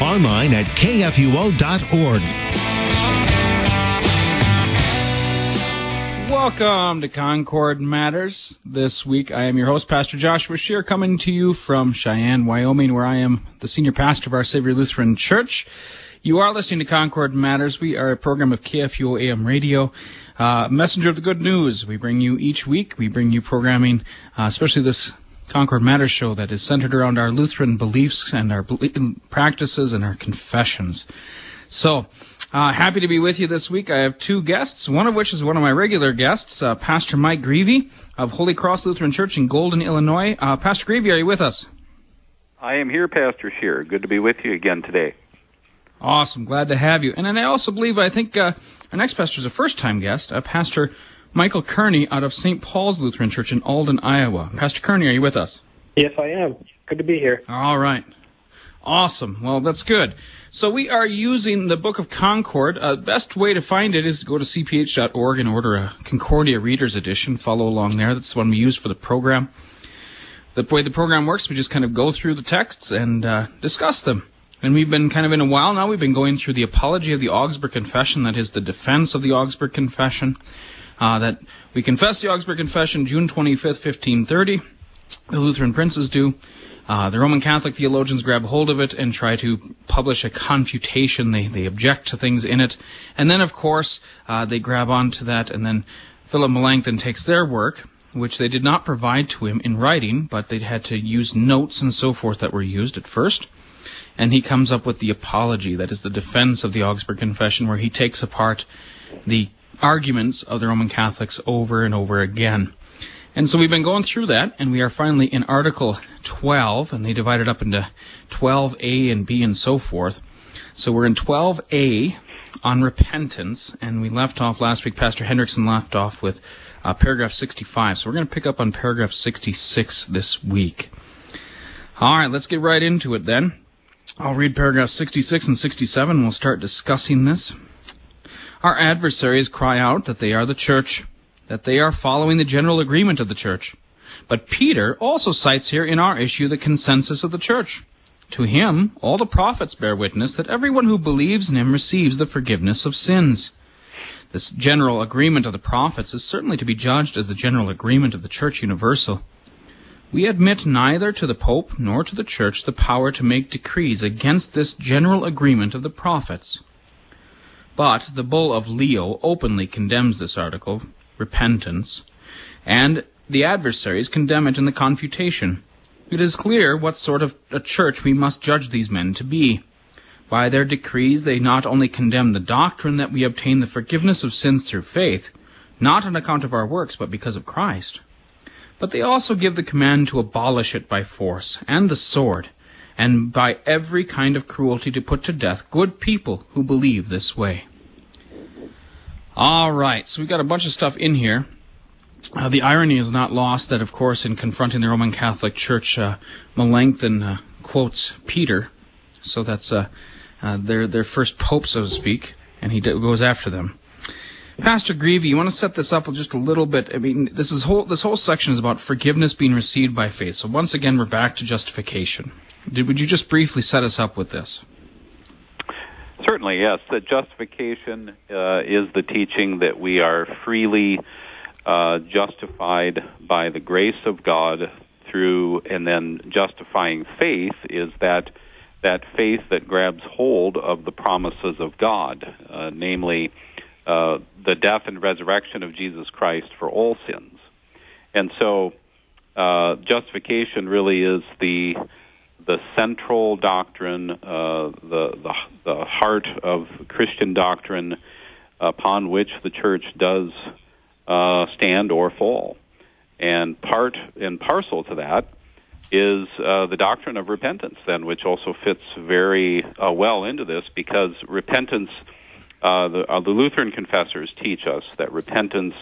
online at kfuo.org. Welcome to Concord Matters. This week I am your host, Pastor Joshua Scheer, coming to you from Cheyenne, Wyoming, where I am the senior pastor of our Savior Lutheran Church. You are listening to Concord Matters. We are a program of KFUO AM radio. Uh, messenger of the good news. We bring you each week. We bring you programming, uh, especially this Concord Matters show that is centered around our Lutheran beliefs and our practices and our confessions. So, uh, happy to be with you this week. I have two guests, one of which is one of my regular guests, uh, Pastor Mike Greevy of Holy Cross Lutheran Church in Golden, Illinois. Uh, Pastor Greevy, are you with us? I am here, Pastor Scheer. Good to be with you again today. Awesome. Glad to have you. And then I also believe, I think uh, our next pastor is a first time guest, uh, Pastor Michael Kearney out of St. Paul's Lutheran Church in Alden, Iowa. Pastor Kearney, are you with us? Yes, I am. Good to be here. All right. Awesome. Well, that's good. So we are using the Book of Concord. Uh, best way to find it is to go to cph.org and order a Concordia Reader's Edition. Follow along there. That's the one we use for the program. The way the program works, we just kind of go through the texts and uh, discuss them. And we've been kind of in a while now, we've been going through the apology of the Augsburg Confession, that is the defense of the Augsburg Confession uh, that we confess the Augsburg Confession June 25th, 1530. The Lutheran princes do. Uh, the Roman Catholic theologians grab hold of it and try to publish a confutation. They, they object to things in it. And then, of course, uh, they grab onto that, and then Philip Melanchthon takes their work, which they did not provide to him in writing, but they had to use notes and so forth that were used at first. And he comes up with the Apology, that is the defense of the Augsburg Confession, where he takes apart the arguments of the Roman Catholics over and over again. And so we've been going through that, and we are finally in Article 12, and they divide it up into 12A and B and so forth. So we're in 12A on repentance, and we left off last week, Pastor Hendrickson left off with uh, paragraph 65. So we're going to pick up on paragraph 66 this week. All right, let's get right into it then. I'll read paragraph 66 and 67. and We'll start discussing this. Our adversaries cry out that they are the church, that they are following the general agreement of the church. But Peter also cites here in our issue the consensus of the church. To him, all the prophets bear witness that everyone who believes in him receives the forgiveness of sins. This general agreement of the prophets is certainly to be judged as the general agreement of the Church Universal. We admit neither to the Pope nor to the Church the power to make decrees against this general agreement of the prophets. But the bull of Leo openly condemns this article, repentance, and the adversaries condemn it in the confutation. It is clear what sort of a church we must judge these men to be. By their decrees they not only condemn the doctrine that we obtain the forgiveness of sins through faith, not on account of our works, but because of Christ, but they also give the command to abolish it by force and the sword, and by every kind of cruelty to put to death good people who believe this way. All right, so we've got a bunch of stuff in here. Uh, the irony is not lost that, of course, in confronting the Roman Catholic Church, uh, Melanchthon uh, quotes Peter, so that's uh, uh, their their first pope, so to speak, and he d- goes after them. Pastor Greevy, you want to set this up just a little bit? I mean, this is whole this whole section is about forgiveness being received by faith. So once again, we're back to justification. Did, would you just briefly set us up with this? Certainly, yes. That justification uh, is the teaching that we are freely uh, justified by the grace of God through, and then justifying faith is that that faith that grabs hold of the promises of God, uh, namely uh, the death and resurrection of Jesus Christ for all sins. And so, uh, justification really is the the central doctrine, uh, the, the, the heart of Christian doctrine upon which the church does uh, stand or fall. And part and parcel to that is uh, the doctrine of repentance, then, which also fits very uh, well into this because repentance, uh, the, uh, the Lutheran confessors teach us that repentance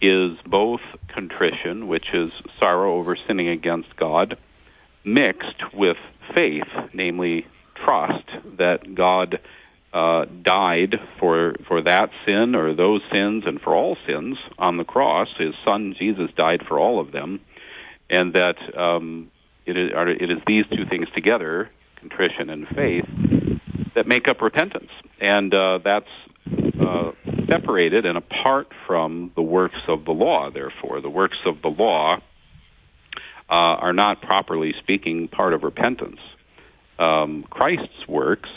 is both contrition, which is sorrow over sinning against God, mixed with faith, namely trust that God uh, died for for that sin or those sins and for all sins on the cross. His Son Jesus died for all of them, and that um, it, is, it is these two things together, contrition and faith, that make up repentance, and uh, that's uh, separated and apart from the works of the law. Therefore, the works of the law uh, are not properly speaking part of repentance. Um, Christ's works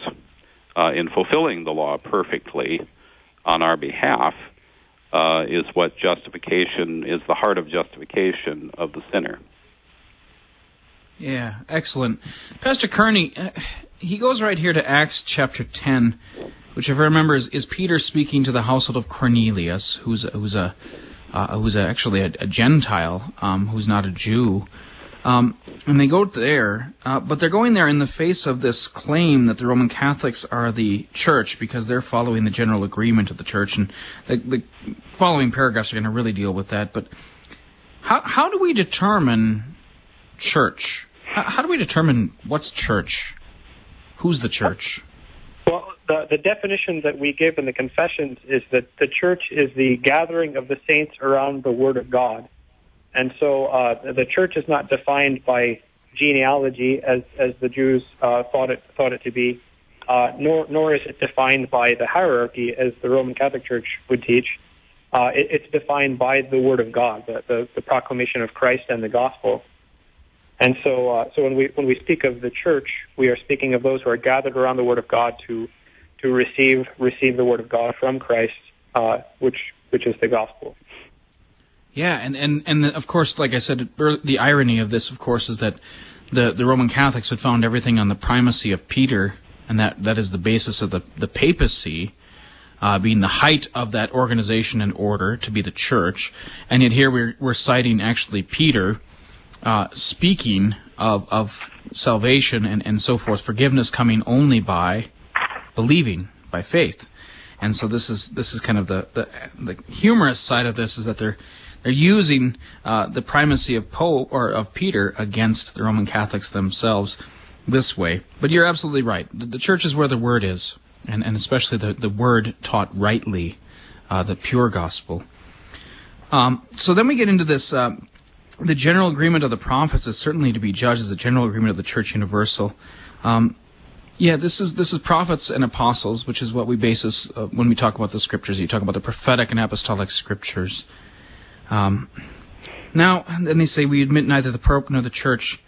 uh, in fulfilling the law perfectly on our behalf uh, is what justification is the heart of justification of the sinner. Yeah, excellent. Pastor Kearney, uh, he goes right here to Acts chapter 10, which, if I remember, is, is Peter speaking to the household of Cornelius, who's, who's, a, uh, who's a, actually a, a Gentile, um, who's not a Jew. Um, and they go there, uh, but they're going there in the face of this claim that the Roman Catholics are the church because they're following the general agreement of the church. And the, the following paragraphs are going to really deal with that. But how, how do we determine church? How, how do we determine what's church? Who's the church? Well, the, the definition that we give in the confessions is that the church is the gathering of the saints around the Word of God. And so uh, the church is not defined by genealogy as, as the Jews uh, thought it thought it to be, uh, nor nor is it defined by the hierarchy as the Roman Catholic Church would teach. Uh, it, it's defined by the Word of God, the, the, the, proclamation of Christ and the gospel. And so, uh, so when we when we speak of the church, we are speaking of those who are gathered around the Word of God to to receive receive the Word of God from Christ, uh, which which is the gospel. Yeah, and, and, and of course, like I said, the irony of this, of course, is that the, the Roman Catholics had found everything on the primacy of Peter, and that, that is the basis of the, the papacy, uh, being the height of that organization and order to be the church. And yet here we're, we're citing actually Peter uh, speaking of, of salvation and, and so forth, forgiveness coming only by believing, by faith. And so this is this is kind of the, the, the humorous side of this is that they're they're using uh, the primacy of Pope or of Peter against the Roman Catholics themselves this way. But you're absolutely right. The, the church is where the word is, and, and especially the, the word taught rightly, uh, the pure gospel. Um, so then we get into this. Uh, the general agreement of the prophets is certainly to be judged as the general agreement of the Church Universal. Um, yeah, this is this is prophets and apostles, which is what we base this uh, when we talk about the scriptures. You talk about the prophetic and apostolic scriptures. Um, now, then they say we admit neither the Pope nor the Church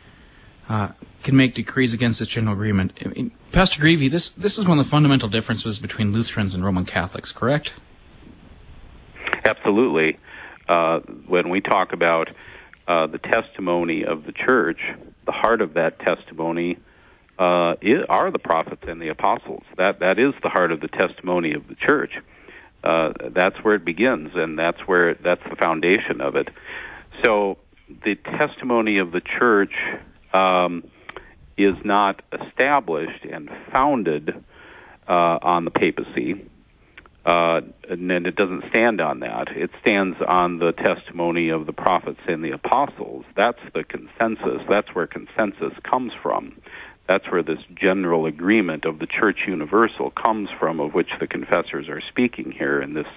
uh, can make decrees against this general agreement. I mean, Pastor Greevy, this this is one of the fundamental differences between Lutherans and Roman Catholics, correct? Absolutely. Uh, when we talk about uh, the testimony of the Church, the heart of that testimony uh, is, are the prophets and the apostles. That that is the heart of the testimony of the Church uh, that's where it begins, and that's where that's the foundation of it. So the testimony of the church um, is not established and founded uh, on the papacy. Uh, and it doesn't stand on that. It stands on the testimony of the prophets and the apostles. That's the consensus. That's where consensus comes from. That's where this general agreement of the Church Universal comes from, of which the confessors are speaking here in this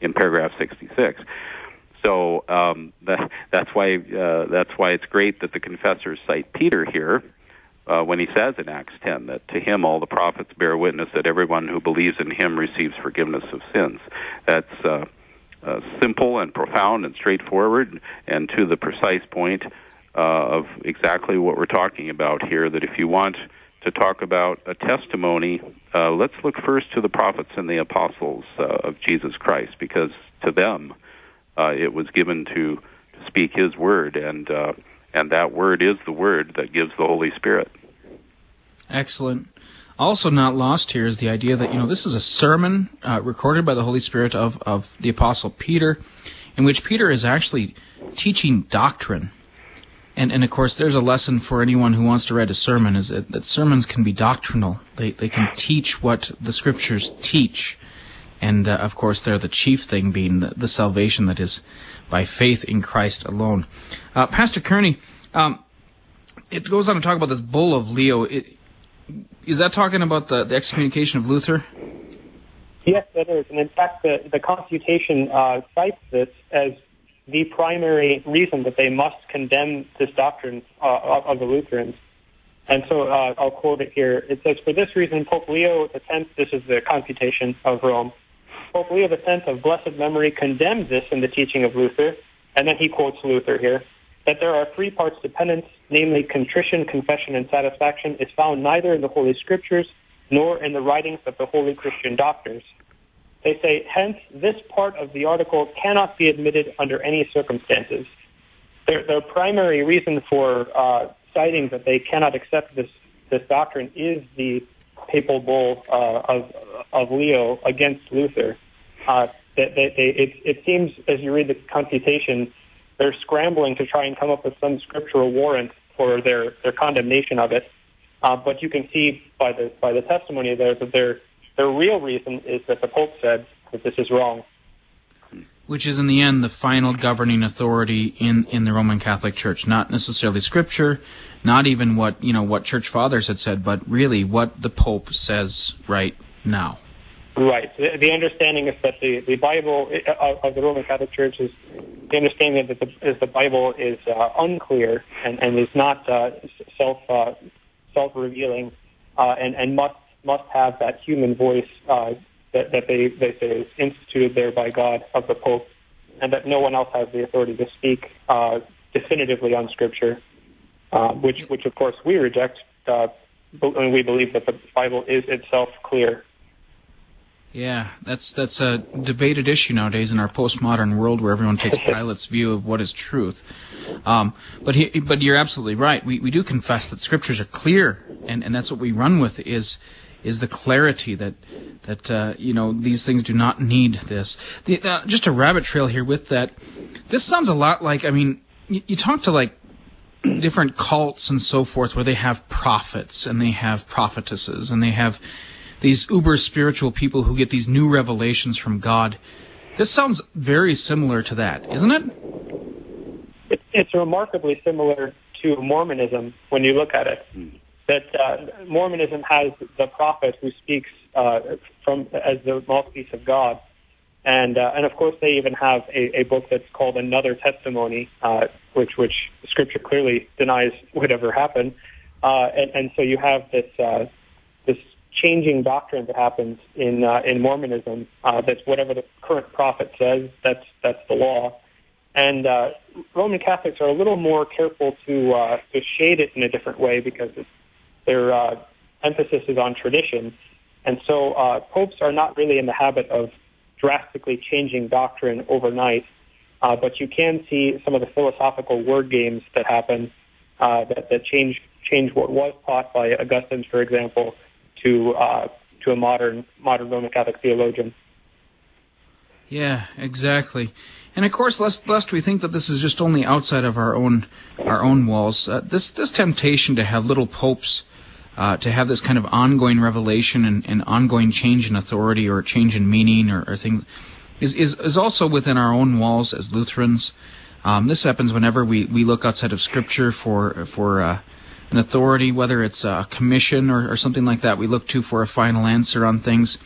in paragraph 66. So um, that, that's why uh, that's why it's great that the confessors cite Peter here uh, when he says in Acts 10 that to him all the prophets bear witness that everyone who believes in him receives forgiveness of sins. That's uh, uh, simple and profound and straightforward and to the precise point uh, of exactly what we're talking about here. That if you want to talk about a testimony, uh, let's look first to the prophets and the apostles uh, of Jesus Christ, because to them uh, it was given to, to speak His word, and uh, and that word is the word that gives the Holy Spirit. Excellent. Also, not lost here is the idea that you know this is a sermon uh, recorded by the Holy Spirit of of the Apostle Peter, in which Peter is actually teaching doctrine And, and of course, there's a lesson for anyone who wants to write a sermon: is that, that sermons can be doctrinal. They they can teach what the scriptures teach, and uh, of course, they're the chief thing being the, the, salvation that is by faith in Christ alone. Uh, Pastor Kearney, um, it goes on to talk about this bull of Leo. It, is that talking about the, the excommunication of Luther? Yes, it is. And in fact, the, the Confutation uh, cites this as the primary reason that they must condemn this doctrine uh, of the Lutherans. And so uh, I'll quote it here. It says, For this reason, Pope Leo X, this is the Confutation of Rome, Pope Leo X of blessed memory condemns this in the teaching of Luther, and then he quotes Luther here, that there are three parts to penance, namely contrition, confession, and satisfaction, is found neither in the Holy Scriptures nor in the writings of the holy Christian doctors. They say, hence, this part of the article cannot be admitted under any circumstances. Their, their primary reason for uh, citing that they cannot accept this, this doctrine is the papal bull uh, of, of Leo against Luther. Uh, they, they, they, it, it seems, as you read the confutation, they're scrambling to try and come up with some scriptural warrant for their, their condemnation of it. Uh, but you can see by the by the testimony there that their their real reason is that the Pope said that this is wrong. Which is in the end the final governing authority in, in the Roman Catholic Church, not necessarily Scripture, not even what you know what Church Fathers had said, but really what the Pope says right now. Right. The, the understanding is that the, the Bible uh, of the Roman Catholic Church is the understanding that the, is the Bible is uh, unclear and, and is not uh, self uh, self revealing uh, and and must must have that human voice uh, that that they they say is instituted there by God of the Pope, and that no one else has the authority to speak uh, definitively on Scripture, uh, which which of course we reject. Uh, and we believe that the Bible is itself clear yeah, that's that's a debated issue nowadays in our postmodern world where everyone takes Pilate's view of what is truth. Um, but he, but you're absolutely right. We we do confess that scriptures are clear, and, and that's what we run with is is the clarity that that uh, you know these things do not need this. The, uh, just a rabbit trail here with that. This sounds a lot like I mean you, you talk to like different cults and so forth where they have prophets and they have prophetesses and they have these uber spiritual people who get these new revelations from God. This sounds very similar to that, isn't it? It's remarkably similar to Mormonism when you look at it. That uh, Mormonism has the prophet who speaks uh, from as the mouthpiece of God, and uh, and of course they even have a, a book that's called Another Testimony, uh, which which Scripture clearly denies would ever happen, uh, and, and so you have this uh, this changing doctrine that happens in uh, in Mormonism. Uh, that's whatever the current prophet says. That's that's the law. And uh, Roman Catholics are a little more careful to uh, to shade it in a different way because their uh, emphasis is on tradition. And so uh, popes are not really in the habit of drastically changing doctrine overnight. Uh, but you can see some of the philosophical word games that happen uh, that, that change change what was taught by Augustine, for example, to uh, to a modern modern Roman Catholic theologian. Yeah, exactly. And of course, lest, lest we think that this is just only outside of our own our own walls, uh, this this temptation to have little popes, uh, to have this kind of ongoing revelation and, and, ongoing change in authority or change in meaning or, or things, is, is is also within our own walls as Lutherans. Um, this happens whenever we, we look outside of Scripture for for uh, an authority, whether it's a commission or, or something like that, we look to for a final answer on things,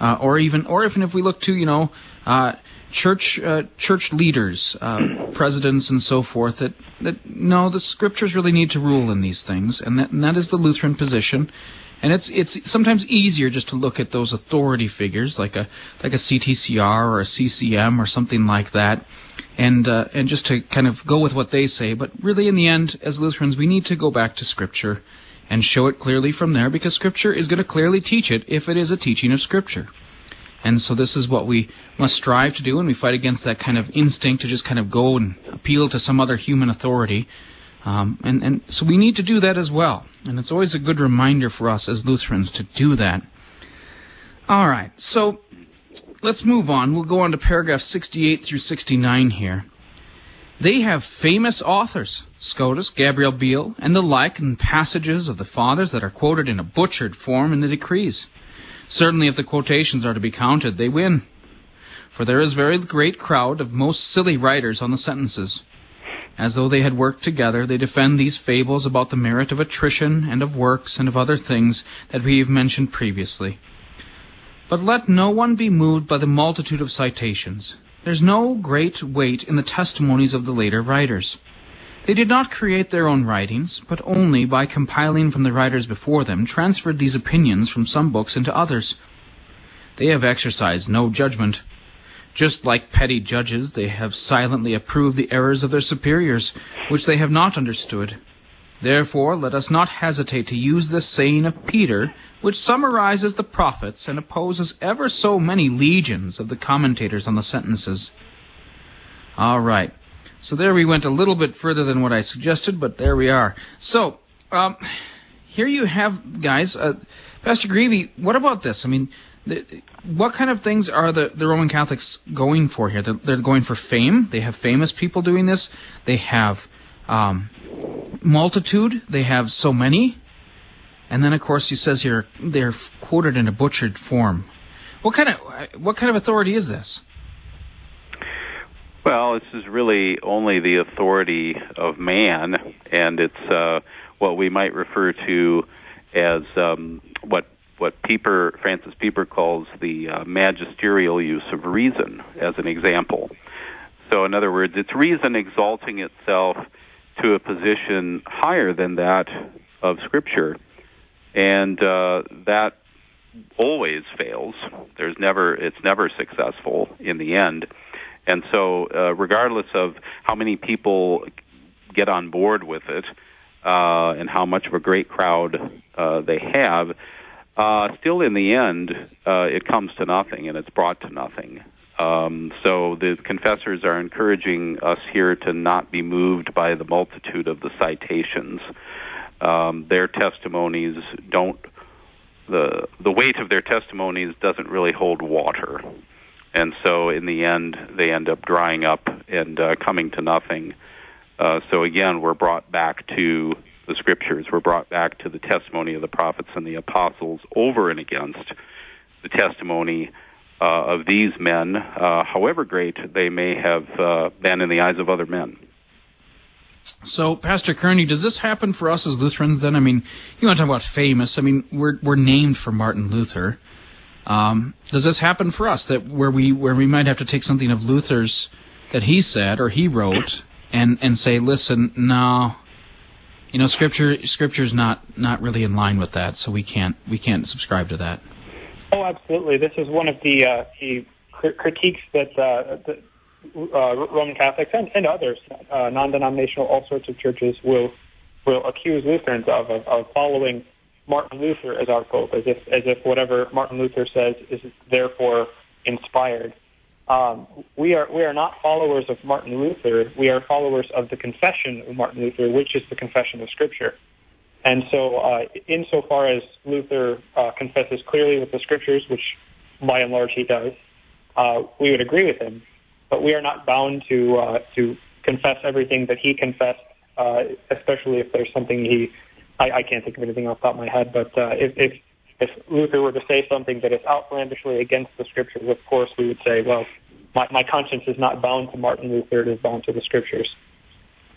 uh, or even or even if we look to you know uh, church uh, church leaders, uh, presidents, and so forth. That that no, the scriptures really need to rule in these things, and that and that is the Lutheran position. And it's it's sometimes easier just to look at those authority figures like a like a CTCR or a CCM or something like that, and uh, and just to kind of go with what they say. But really, in the end, as Lutherans, we need to go back to Scripture and show it clearly from there, because Scripture is going to clearly teach it if it is a teaching of Scripture. And so this is what we must strive to do, and we fight against that kind of instinct to just kind of go and appeal to some other human authority. Um, and, and so we need to do that as well. And it's always a good reminder for us as Lutherans to do that. All right, so let's move on. We'll go on to paragraph 68 through 69 here. They have famous authors, Scotus, Gabriel Biel, and the like, and passages of the Fathers that are quoted in a butchered form in the decrees. Certainly, if the quotations are to be counted, they win. For there is very great crowd of most silly writers on the sentences. As though they had worked together, they defend these fables about the merit of attrition and of works and of other things that we have mentioned previously. But let no one be moved by the multitude of citations. There's no great weight in the testimonies of the later writers. They did not create their own writings, but only by compiling from the writers before them transferred these opinions from some books into others. They have exercised no judgment. Just like petty judges, they have silently approved the errors of their superiors, which they have not understood. Therefore, let us not hesitate to use this saying of Peter, which summarizes the prophets and opposes ever so many legions of the commentators on the sentences. All right. So there we went a little bit further than what I suggested, but there we are. So, um, here you have, guys, uh, Pastor Greavy, what about this? I mean, the, what kind of things are the, the Roman Catholics going for here? They're, they're, going for fame. They have famous people doing this. They have um, multitude. They have so many. And then, of course, he says here they're quoted in a butchered form. What kind of what kind of authority is this? Well, this is really only the authority of man, and it's uh, what we might refer to as um, what what Pieper, Francis Pieper calls the uh, magisterial use of reason, as an example. So, in other words, it's reason exalting itself to a position higher than that of Scripture, and uh, that always fails. There's never it's never successful in the end. And so, uh, regardless of how many people get on board with it uh, and how much of a great crowd uh, they have, uh, still in the end, uh, it comes to nothing and it's brought to nothing. Um, so the confessors are encouraging us here to not be moved by the multitude of the citations. Um, their testimonies don't the the weight of their testimonies doesn't really hold water and so in the end they end up drying up and uh, coming to nothing. Uh, so again, we're brought back to the scriptures. We're brought back to the testimony of the prophets and the apostles over and against the testimony uh, of these men, uh, however great they may have uh, been in the eyes of other men. So, Pastor Kearney, does this happen for us as Lutherans? Then, I mean, you want to talk about famous? I mean, we're we're named for Martin Luther. Um, does this happen for us that where we where we might have to take something of Luther's that he said or he wrote and and say, listen, no, you know, scripture scripture's not not really in line with that, so we can't we can't subscribe to that. Oh, absolutely. This is one of the, uh, the critiques that uh, uh, Roman Catholics and, and others, uh, non-denominational, all sorts of churches will will accuse Lutherans of, of, of following Martin Luther as our pope, as if as if whatever Martin Luther says is therefore inspired. Um, we are we are not followers of Martin Luther. We are followers of the confession of Martin Luther, which is the confession of Scripture. And so, uh, insofar as Luther uh, confesses clearly with the Scriptures, which by and large he does, uh, we would agree with him. But we are not bound to uh, to confess everything that he confessed, uh, especially if there's something he I, I can't think of anything off the top of my head, but uh, if, if if Luther were to say something that is outlandishly against the scriptures, of course we would say, well, my, my conscience is not bound to Martin Luther; it is bound to the scriptures.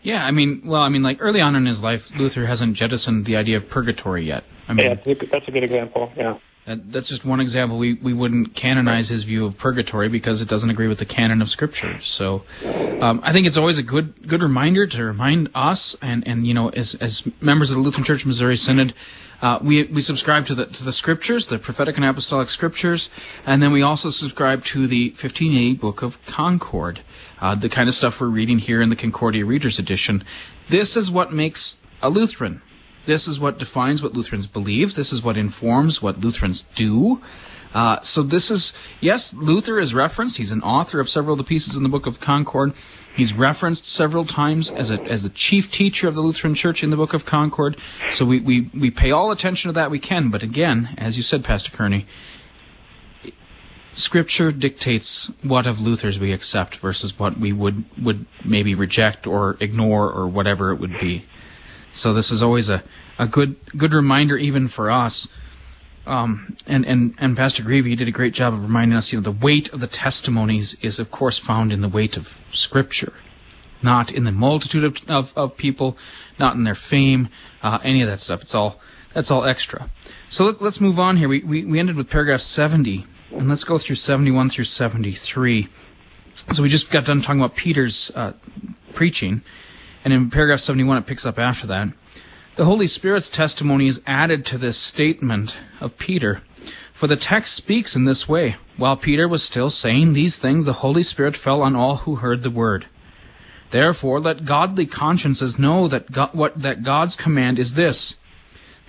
Yeah, I mean, well, I mean, like early on in his life, Luther hasn't jettisoned the idea of purgatory yet. I mean, yeah, that's a good example. Yeah. That's just one example. We we wouldn't canonize his view of purgatory because it doesn't agree with the canon of Scripture. So, um, I think it's always a good good reminder to remind us and and you know as as members of the Lutheran Church Missouri Synod, uh, we we subscribe to the to the Scriptures, the prophetic and apostolic Scriptures, and then we also subscribe to the 1580 Book of Concord, uh, the kind of stuff we're reading here in the Concordia Readers Edition. This is what makes a Lutheran. This is what defines what Lutherans believe. This is what informs what Lutherans do. Uh, so this is, yes, Luther is referenced. He's an author of several of the pieces in the Book of Concord. He's referenced several times as a, as the chief teacher of the Lutheran Church in the Book of Concord. So we, we, we pay all attention to that we can. But again, as you said, Pastor Kearney, Scripture dictates what of Luther's we accept versus what we would would maybe reject or ignore or whatever it would be. So this is always a, a good good reminder even for us. Um, and, and, and Pastor Greavy did a great job of reminding us, you know, the weight of the testimonies is of course found in the weight of Scripture, not in the multitude of, of, of people, not in their fame, uh, any of that stuff. It's all that's all extra. So let's let's move on here. We, we we ended with paragraph seventy, and let's go through seventy one through seventy three. So we just got done talking about Peter's uh, preaching, and in paragraph seventy one it picks up after that. The Holy Spirit's testimony is added to this statement of Peter. For the text speaks in this way. While Peter was still saying these things, the Holy Spirit fell on all who heard the word. Therefore, let godly consciences know that, God, what, that God's command is this.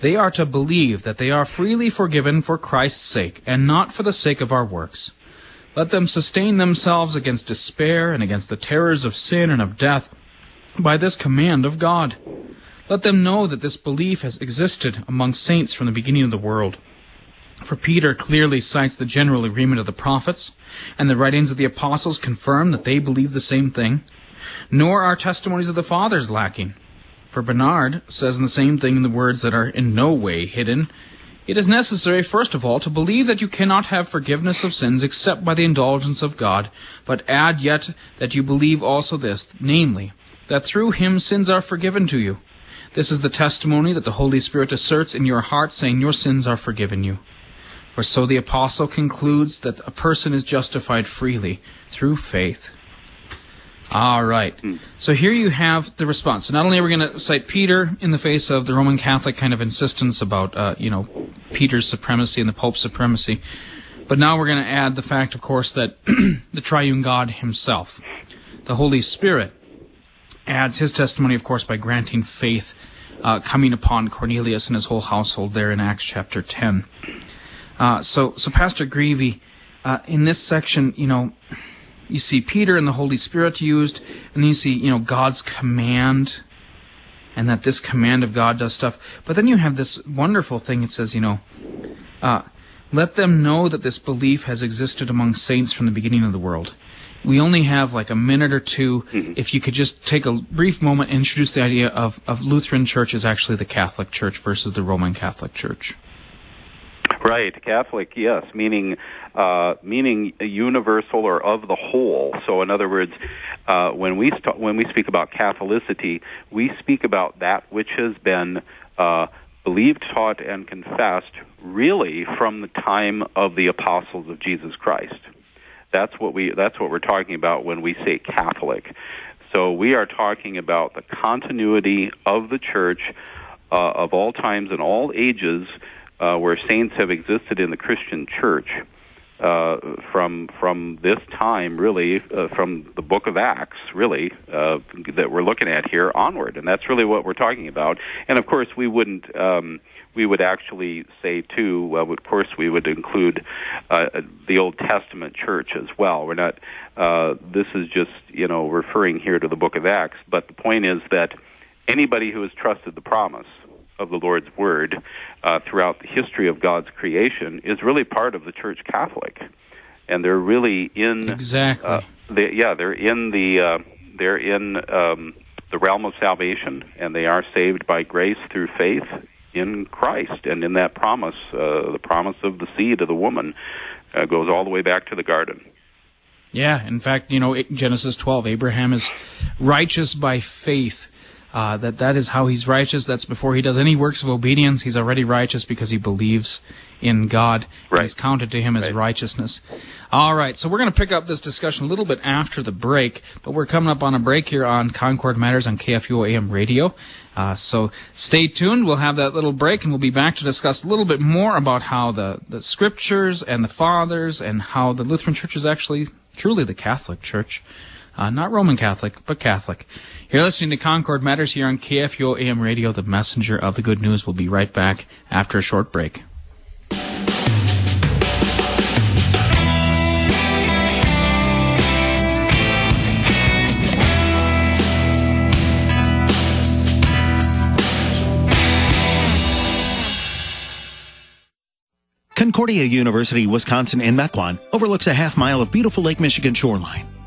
They are to believe that they are freely forgiven for Christ's sake, and not for the sake of our works. Let them sustain themselves against despair and against the terrors of sin and of death by this command of God. Let them know that this belief has existed among saints from the beginning of the world. For Peter clearly cites the general agreement of the prophets, and the writings of the apostles confirm that they believe the same thing. Nor are testimonies of the fathers lacking. For Bernard says the same thing in the words that are in no way hidden. It is necessary, first of all, to believe that you cannot have forgiveness of sins except by the indulgence of God, but add yet that you believe also this, namely, that through him sins are forgiven to you this is the testimony that the Holy Spirit asserts in your heart, saying, Your sins are forgiven you. For so the apostle concludes that a person is justified freely through faith. All right. So here you have the response. So not only are we going to cite Peter in the face of the Roman Catholic kind of insistence about, uh, you know, Peter's supremacy and the Pope's supremacy, but now we're going to add the fact, of course, that the triune God himself, the Holy Spirit, adds his testimony, of course, by granting faith uh, coming upon Cornelius and his whole household there in Acts chapter 10. Uh, so, so Pastor Greavy, uh, in this section, you know, you see Peter and the Holy Spirit used, and then you see, you know, God's command, and that this command of God does stuff. But then you have this wonderful thing. It says, you know, uh, let them know that this belief has existed among saints from the beginning of the world we only have like a minute or 2 mm-hmm. If you could just take a brief moment and introduce the idea of, of Lutheran Church as actually the Catholic Church versus the Roman Catholic Church. Right, Catholic, yes, meaning uh, meaning universal or of the whole. So, in other words, uh, when we st- when we speak about Catholicity, we speak about that which has been uh, believed, taught, and confessed really from the time of the apostles of Jesus Christ. That's what we that's what we're talking about when we say Catholic. So we are talking about the continuity of the church uh, of all times and all ages, uh, where saints have existed in the Christian church. Uh, from from this time, really, uh, from the Book of Acts, really, uh, that we're looking at here onward, and that's really what we're talking about. And of course, we wouldn't um, we would actually say too. Well, of course, we would include uh, the Old Testament church as well. We're not. Uh, this is just you know referring here to the Book of Acts, but the point is that anybody who has trusted the promise of the Lord's word uh, throughout the history of God's creation is really part of the Church Catholic, and they're really in exactly. Uh, they, yeah, they're in the uh, they're in um, the realm of salvation, and they are saved by grace through faith in Christ and in that promise, uh, the promise of the seed of the woman, uh, goes all the way back to the garden. Yeah, in fact, you know, Genesis 12, Abraham is righteous by faith. Uh, that that is how he's righteous. That's before he does any works of obedience. He's already righteous because he believes in God. Right. He's counted to him as right. righteousness. All right, so we're going to pick up this discussion a little bit after the break, but we're coming up on a break here on Concord Matters on KFUO AM radio. Uh, so stay tuned. We'll have that little break, and we'll be back to discuss a little bit more about how the, the scriptures and the fathers and how the Lutheran Church is actually truly the Catholic Church. Uh, not Roman Catholic, but Catholic. You're listening to Concord Matters here on KFUO AM Radio, the messenger of the good news. We'll be right back after a short break. Concordia University, Wisconsin in Mequon overlooks a half mile of beautiful Lake Michigan shoreline.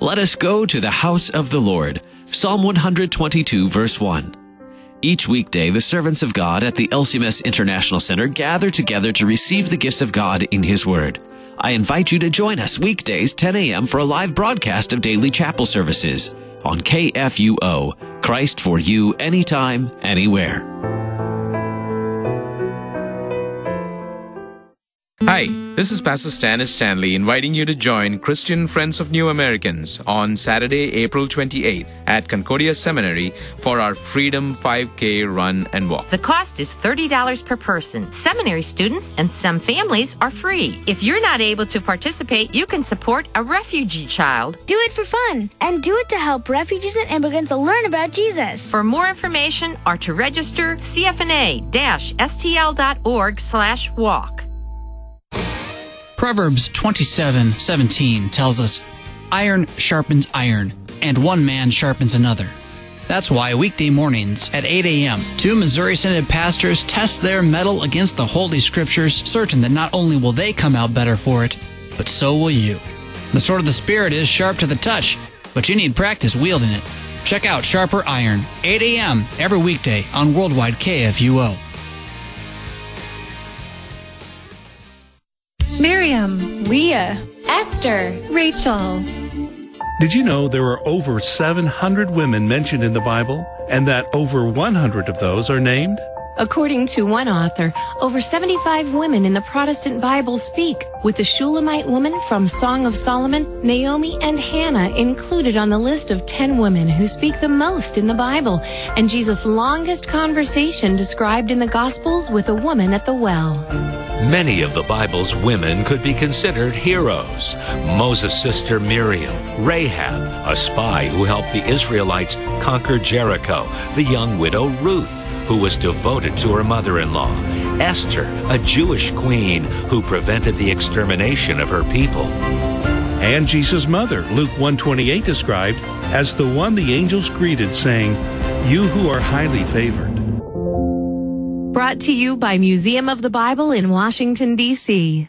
Let us go to the house of the Lord. Psalm 122, verse 1. Each weekday, the servants of God at the LCMS International Center gather together to receive the gifts of God in His Word. I invite you to join us weekdays 10 a.m. for a live broadcast of daily chapel services on KFUO, Christ for you anytime, anywhere. Hi, this is Pastor Stanis Stanley inviting you to join Christian Friends of New Americans on Saturday, April 28th at Concordia Seminary for our Freedom 5K run and walk. The cost is $30 per person. Seminary students and some families are free. If you're not able to participate, you can support a refugee child. Do it for fun and do it to help refugees and immigrants learn about Jesus. For more information or to register, cfna-stl.org slash walk. Proverbs 27:17 tells us, "Iron sharpens iron, and one man sharpens another." That's why weekday mornings at 8 a.m., two Missouri Synod pastors test their mettle against the Holy Scriptures, certain that not only will they come out better for it, but so will you. The sword of the Spirit is sharp to the touch, but you need practice wielding it. Check out Sharper Iron, 8 a.m. every weekday on Worldwide KFUO. Miriam, Leah, Esther, Rachel. Did you know there are over 700 women mentioned in the Bible and that over 100 of those are named? According to one author, over 75 women in the Protestant Bible speak, with the Shulamite woman from Song of Solomon, Naomi, and Hannah included on the list of 10 women who speak the most in the Bible, and Jesus' longest conversation described in the Gospels with a woman at the well. Many of the Bible's women could be considered heroes. Moses' sister Miriam, Rahab, a spy who helped the Israelites conquer Jericho, the young widow Ruth, who was devoted to her mother-in-law, Esther, a Jewish queen who prevented the extermination of her people. And Jesus' mother, Luke 128 described as the one the angels greeted saying, "You who are highly favored." Brought to you by Museum of the Bible in Washington, D.C.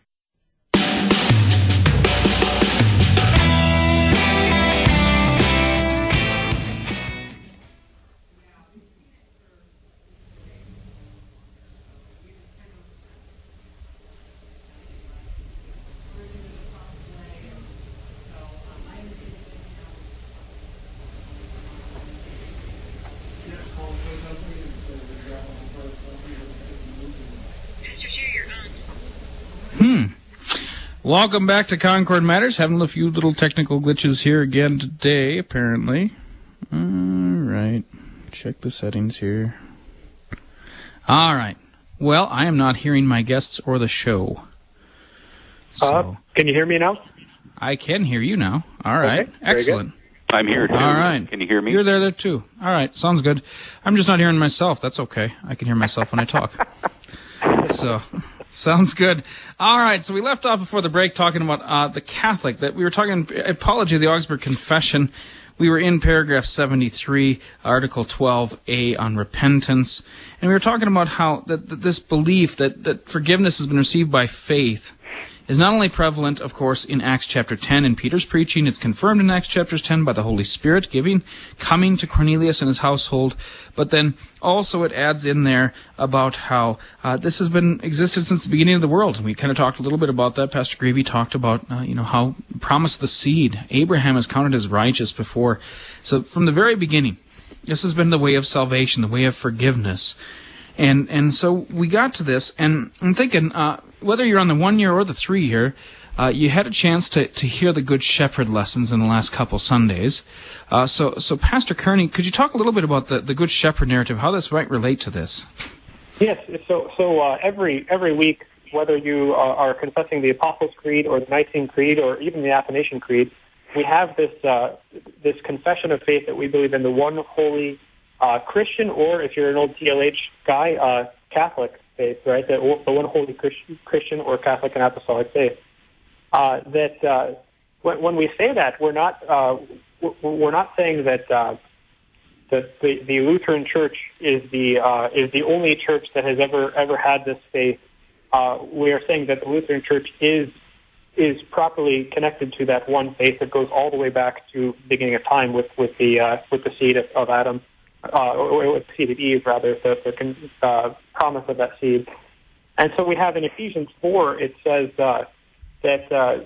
Welcome back to Concord Matters. Having a few little technical glitches here again today, apparently. All right. Check the settings here. All right. Well, I am not hearing my guests or the show. So Uh, can you hear me now? I can hear you now. All right. Okay, very Excellent. I'm here too. All right. Can you hear me? You're there, there too. All right. Sounds good. I'm just not hearing myself. That's okay. I can hear myself when I talk. so, sounds good. All right. So we left off before the break talking about uh, the Catholic. That we were talking apology of the Augsburg Confession. We were in paragraph 73, Article 12A on repentance, and we were talking about how that, that this belief that, that forgiveness has been received by faith is not only prevalent, of course, in Acts chapter 10 in Peter's preaching, it's confirmed in Acts chapter 10 by the Holy Spirit giving, coming to Cornelius and his household, but then also it adds in there about how uh, this has been existed since the beginning of the world. We kind of talked a little bit about that. Pastor Greavy talked about, uh, you know, how promise the seed. Abraham is counted as righteous before. So from the very beginning, this has been the way of salvation, the way of forgiveness. And and so we got to this, and I'm thinking, uh, whether you're on the one year or the three year, uh, you had a chance to, to hear the Good Shepherd lessons in the last couple Sundays. Uh, so so Pastor Kearney, could you talk a little bit about the, the Good Shepherd narrative, how this might relate to this? Yes. So so uh, every every week whether you are, confessing the Apostles' Creed or the Nicene Creed or even the Athanasian Creed, we have this uh, this confession of faith that we believe in the one holy uh, Christian, or if you're an old TLH guy, uh, Catholic faith, right? The, the one holy Christian or Catholic and Apostolic faith. Uh, that uh, when, when we say that, we're not uh, we're not saying that uh, that the, the Lutheran Church is the uh, is the only church that has ever ever had this faith. Uh, we are saying that the Lutheran Church is is properly connected to that one faith that goes all the way back to beginning of time with with the uh, with the seed of, of Adam, uh, with seed Eve rather, the, the uh, promise of that seed. And so we have in Ephesians four, it says uh, that uh,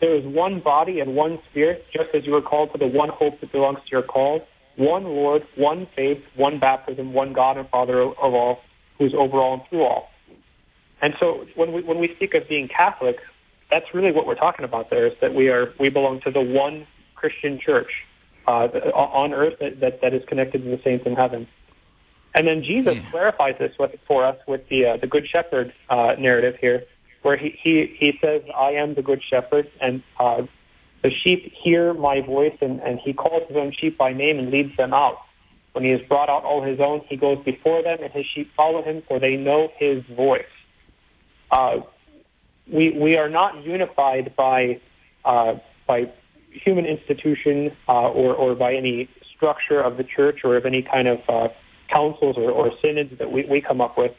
there is one body and one spirit, just as you were called to the one hope that belongs to your call, one Lord, one faith, one baptism, one God and Father of all, who's over all and through all. And so when we when we speak of being Catholic, that's really what we're talking about there is that we are we belong to the one Christian church uh, on earth that, that, that is connected to the saints in heaven. And then Jesus yeah. clarifies this with, for us with the uh, the Good Shepherd uh, narrative here, where he, he he says, "I am the Good Shepherd, and uh, the sheep hear my voice, and, and he calls his own sheep by name and leads them out. When he has brought out all his own, he goes before them, and his sheep follow him, for they know his voice." Uh, we we are not unified by uh, by human institution uh, or or by any structure of the church or of any kind of uh, councils or, or synods that we, we come up with.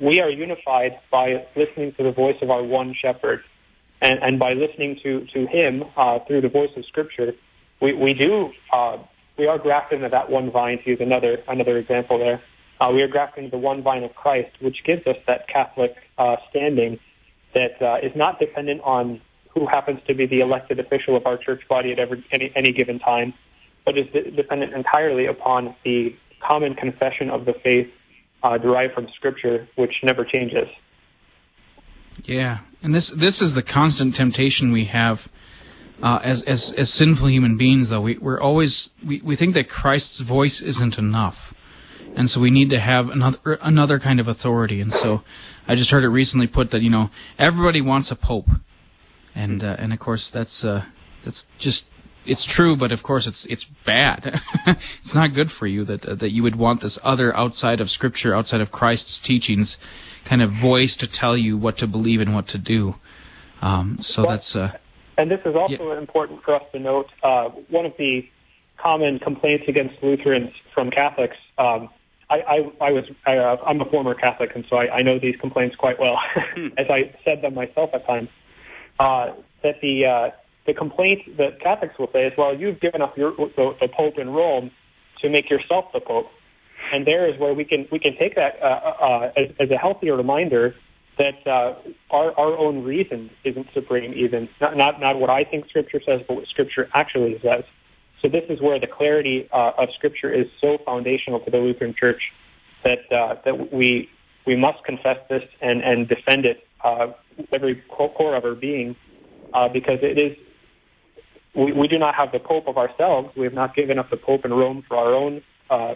We are unified by listening to the voice of our one shepherd, and, and by listening to to him uh, through the voice of Scripture. We we do uh, we are grafted into that one vine. To use another another example there, uh, we are grafted into the one vine of Christ, which gives us that Catholic uh, standing that uh, is not dependent on who happens to be the elected official of our church body at every, any, any given time, but is dependent entirely upon the common confession of the faith uh, derived from Scripture, which never changes. Yeah, and this this is the constant temptation we have uh, as as as sinful human beings. Though we we're always we, we think that Christ's voice isn't enough, and so we need to have another another kind of authority. And so I just heard it recently put that you know everybody wants a pope, and uh, and of course that's uh, that's just it's true, but of course it's it's bad. it's not good for you that uh, that you would want this other outside of Scripture, outside of Christ's teachings, kind of voice to tell you what to believe and what to do. Um, so well, that's. Uh, and this is also yeah. important for us to note. Uh, one of the common complaints against Lutherans from Catholics um, I, I, I was I, uh, I'm a former Catholic, and so I, I know these complaints quite well, hmm. as I said them myself at times. Uh, that the uh, the complaint that Catholics will say is, well, you've given up your the, the Pope in Rome to make yourself the Pope, and there is where we can we can take that uh, uh, uh as, as a healthier reminder that uh, our our own reason isn't supreme, even not not not what I think Scripture says, but what Scripture actually says. So this is where the clarity uh, of Scripture is so foundational to the Lutheran Church that uh, that we we must confess this and and defend it uh, every core of our being, uh, because it is we, we do not have the Pope of ourselves. We have not given up the Pope in Rome for our own uh,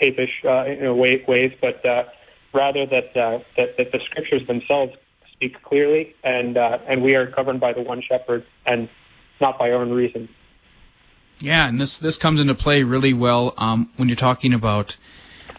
papish uh, way, ways, but uh, rather that, uh, that that the Scriptures themselves speak clearly, and uh, and we are governed by the one Shepherd and not by our own reason. Yeah, and this this comes into play really well um, when you're talking about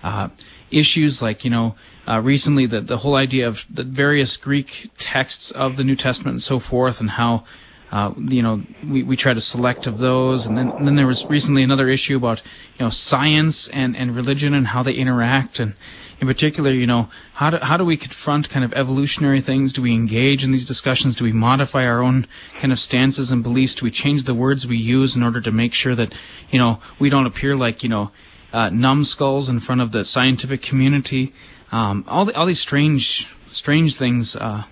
uh, issues like you know uh, recently the the whole idea of the various Greek texts of the New Testament and so forth, and how uh, you know we, we try to select of those, and then and then there was recently another issue about you know science and and religion and how they interact, and in particular, you know, how do, how do we confront kind of evolutionary things? Do we engage in these discussions? Do we modify our own kind of stances and beliefs? Do we change the words we use in order to make sure that, you know, we don't appear like, you know, uh, numbskulls in front of the scientific community? Um, all, the, all these strange, strange things, uh,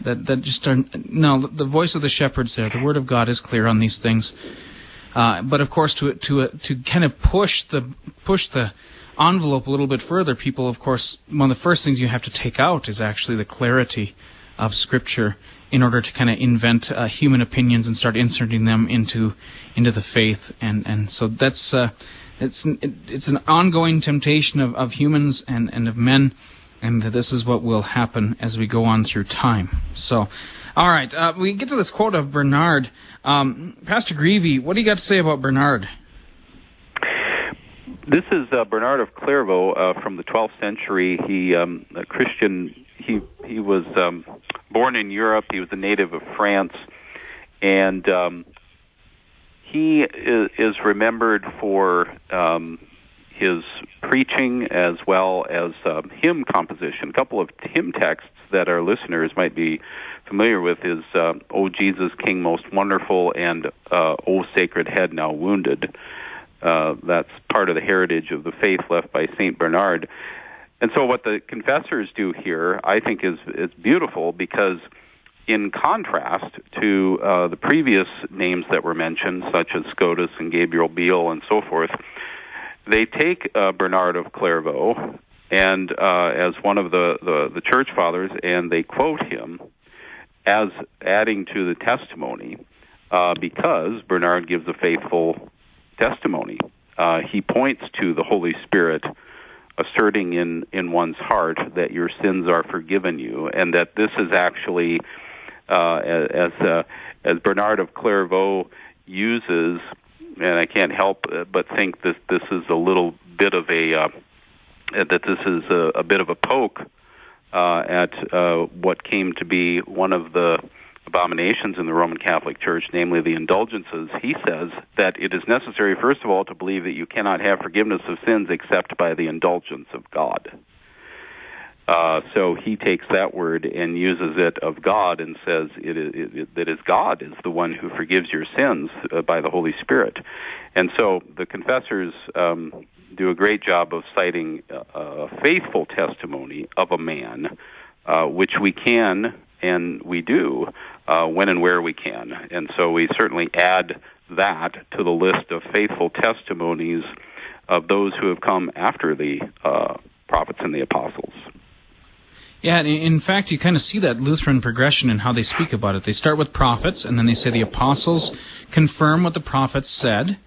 that, that just are, no, the voice of the shepherd's there. The word of God is clear on these things. Uh, but of course, to, to, to kind of push the, push the, envelope a little bit further, people, of course, one of the first things you have to take out is actually the clarity of Scripture in order to kind of invent uh, human opinions and start inserting them into into the faith. And and so that's uh, it's it's an ongoing temptation of, of humans and, and of men And this is what will happen as we go on through time. So, all right, uh, we get to this quote of Bernard. Um, Pastor Greevy, what do you got to say about Bernard? This is uh, Bernard of Clairvaux uh, from the 12th century. He, um, a Christian, he he was um, born in Europe. He was a native of France, and um, he is, is remembered for um, his preaching as well as um, hymn composition. A couple of hymn texts that our listeners might be familiar with is uh, "O Jesus, King Most Wonderful" and uh, "O Sacred Head Now Wounded." Uh, that's part of the heritage of the faith left by Saint Bernard. And so, what the confessors do here, I think, is is beautiful because, in contrast to uh, the previous names that were mentioned, such as Scotus and Gabriel Biel and so forth, they take uh, Bernard of Clairvaux and uh, as one of the, the the church fathers, and they quote him as adding to the testimony uh, because Bernard gives a faithful testimony. Uh, he points to the Holy Spirit asserting in, in one's heart that your sins are forgiven you, and that this is actually, uh, as uh, as Bernard of Clairvaux uses, and I can't help but think that this is a little bit of a uh, that this is a, a bit of a poke uh, at uh, what came to be one of the abominations in the Roman Catholic Church, namely the indulgences, he says that it is necessary, first of all, to believe that you cannot have forgiveness of sins except by the indulgence of God. Uh, so he takes that word and uses it of God and says it is, it, it, that is God is the one who forgives your sins uh, by the Holy Spirit. And so the confessors um, do a great job of citing a, a faithful testimony of a man, uh, which we can and we do uh, when and where we can. And so we certainly add that to the list of faithful testimonies of those who have come after the uh, prophets and the apostles. Yeah, in fact, you kind of see that Lutheran progression in how they speak about it. They start with prophets, and then they say the apostles confirm what the prophets said,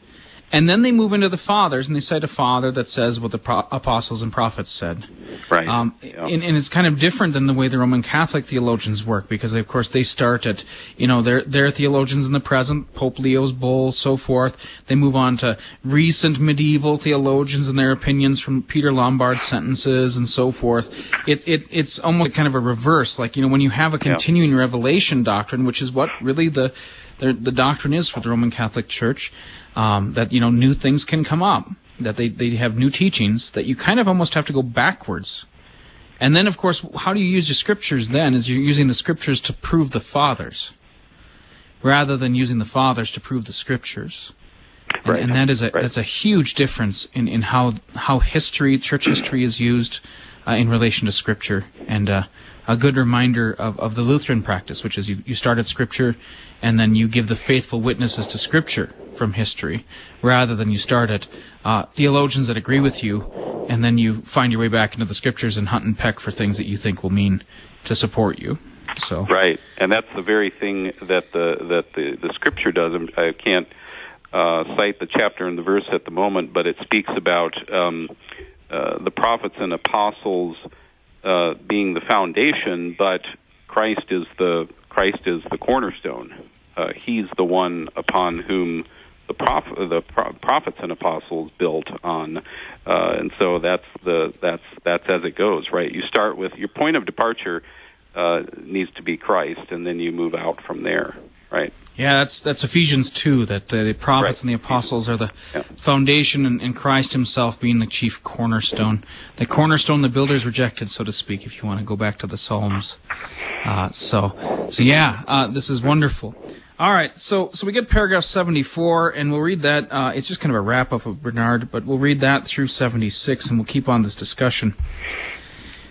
and then they move into the fathers, and they cite a father that says what the pro- apostles and prophets said. Right. Um, yeah. and, and, it's kind of different than the way the Roman Catholic theologians work, because of course they start at, you know, their their theologians in the present, Pope Leo's bull, so forth. They move on to recent medieval theologians and their opinions from Peter Lombard's sentences and so forth. It, it it's almost kind of a reverse, like you know, when you have a continuing yeah. revelation doctrine, which is what really the the, the doctrine is for the Roman Catholic Church um, that you know new things can come up, that they they have new teachings that you kind of almost have to go backwards. And then, of course, how do you use your scriptures then? Is you're using the scriptures to prove the fathers, rather than using the fathers to prove the scriptures. And, right. and that is a right. that's a huge difference in, in how how history, church history, is used uh, in relation to scripture, and uh, a good reminder of, of the Lutheran practice, which is you, you start at scripture, and then you give the faithful witnesses to scripture from history rather than you start at uh, theologians that agree with you and then you find your way back into the scriptures and hunt and peck for things that you think will mean to support you. So right, and that's the very thing that the that the the scripture does. I can't uh, cite the chapter and the verse at the moment, but it speaks about um, uh, the prophets and apostles uh, being the foundation, but Christ is the Christ is the cornerstone. Uh, he's the one upon whom the, prof- the pro- prophets and apostles built on, uh, and so that's the that's that's as it goes, right? You start with your point of departure uh, needs to be Christ, and then you move out from there, right? Yeah, that's that's Ephesians two. That uh, the prophets Right. and the apostles are the Yeah. foundation, and, and Christ Himself being the chief cornerstone. The cornerstone the builders rejected, so to speak. If you want to go back to the Psalms, uh, so so yeah, uh, this is wonderful. All right, so so we get paragraph seventy four, and we'll read that. Uh, it's just kind of a wrap up of Bernard, but we'll read that through seventy six, and we'll keep on this discussion.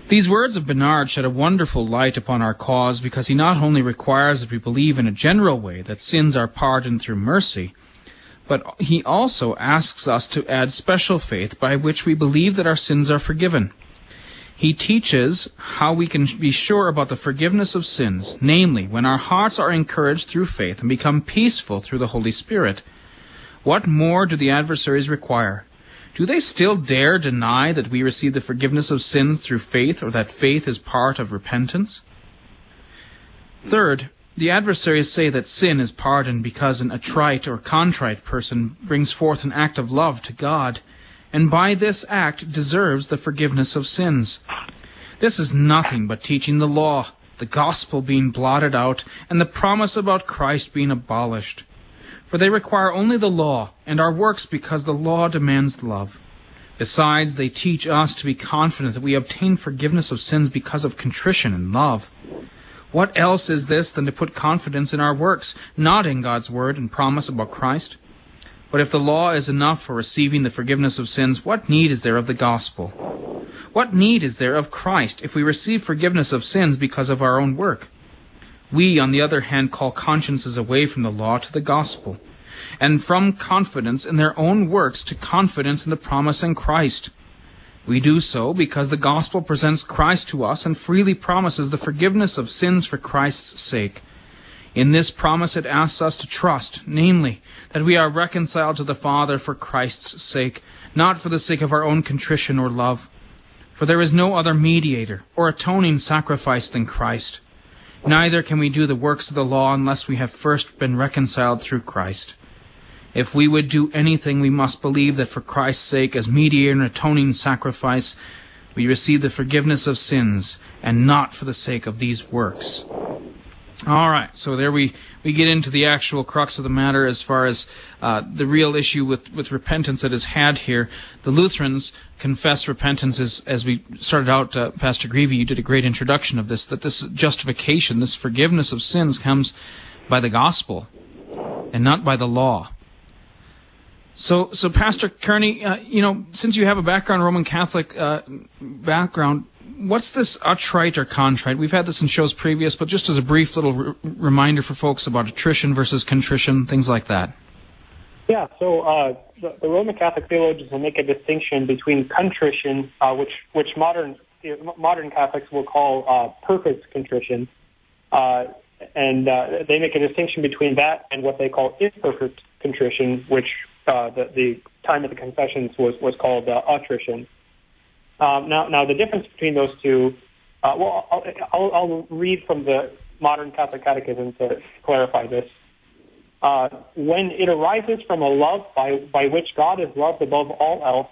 These words of Bernard shed a wonderful light upon our cause because he not only requires that we believe in a general way that sins are pardoned through mercy, but he also asks us to add special faith by which we believe that our sins are forgiven. He teaches how we can be sure about the forgiveness of sins, namely, when our hearts are encouraged through faith and become peaceful through the Holy Spirit. What more do the adversaries require? do they still dare deny that we receive the forgiveness of sins through faith or that faith is part of repentance? Third, the adversaries say that sin is pardoned because an attrite or contrite person brings forth an act of love to God, and by this act deserves the forgiveness of sins. This is nothing but teaching the law, the gospel being blotted out, and the promise about Christ being abolished. For they require only the law, and our works because the law demands love. Besides, they teach us to be confident that we obtain forgiveness of sins because of contrition and love. What else is this than to put confidence in our works, not in God's word and promise about Christ? But if the law is enough for receiving the forgiveness of sins, what need is there of the gospel? What need is there of Christ if we receive forgiveness of sins because of our own work? We, on the other hand, call consciences away from the law to the gospel, and from confidence in their own works to confidence in the promise in Christ. We do so because the gospel presents Christ to us and freely promises the forgiveness of sins for Christ's sake. In this promise it asks us to trust, namely, that we are reconciled to the Father for Christ's sake, not for the sake of our own contrition or love. For there is no other mediator or atoning sacrifice than Christ. Neither can we do the works of the law unless we have first been reconciled through Christ. If we would do anything, we must believe that for Christ's sake, as mediator and atoning sacrifice, we receive the forgiveness of sins, and not for the sake of these works. All right, so there we, we get into the actual crux of the matter as far as uh, the real issue with, with repentance that is had here. The Lutherans confess repentance as, as we started out, uh, Pastor Greavy, you did a great introduction of this, that this justification, this forgiveness of sins comes by the gospel and not by the law. So, so Pastor Kearney, uh, you know, since you have a background Roman Catholic uh, background, what's this attrite or contrite? We've had this in shows previous, but just as a brief little re- reminder for folks about attrition versus contrition, things like that. Yeah, so uh, the, the, Roman Catholic theologians will make a distinction between contrition, uh, which which modern modern Catholics will call uh, perfect contrition, uh, and they make a distinction between that and what they call imperfect contrition, which uh, the, the time of the confessions was, was called uh, attrition. Um, now, now the difference between those two, uh, well, I'll, I'll, I'll read from the modern Catholic Catechism to clarify this. Uh, when it arises from a love by, by which God is loved above all else,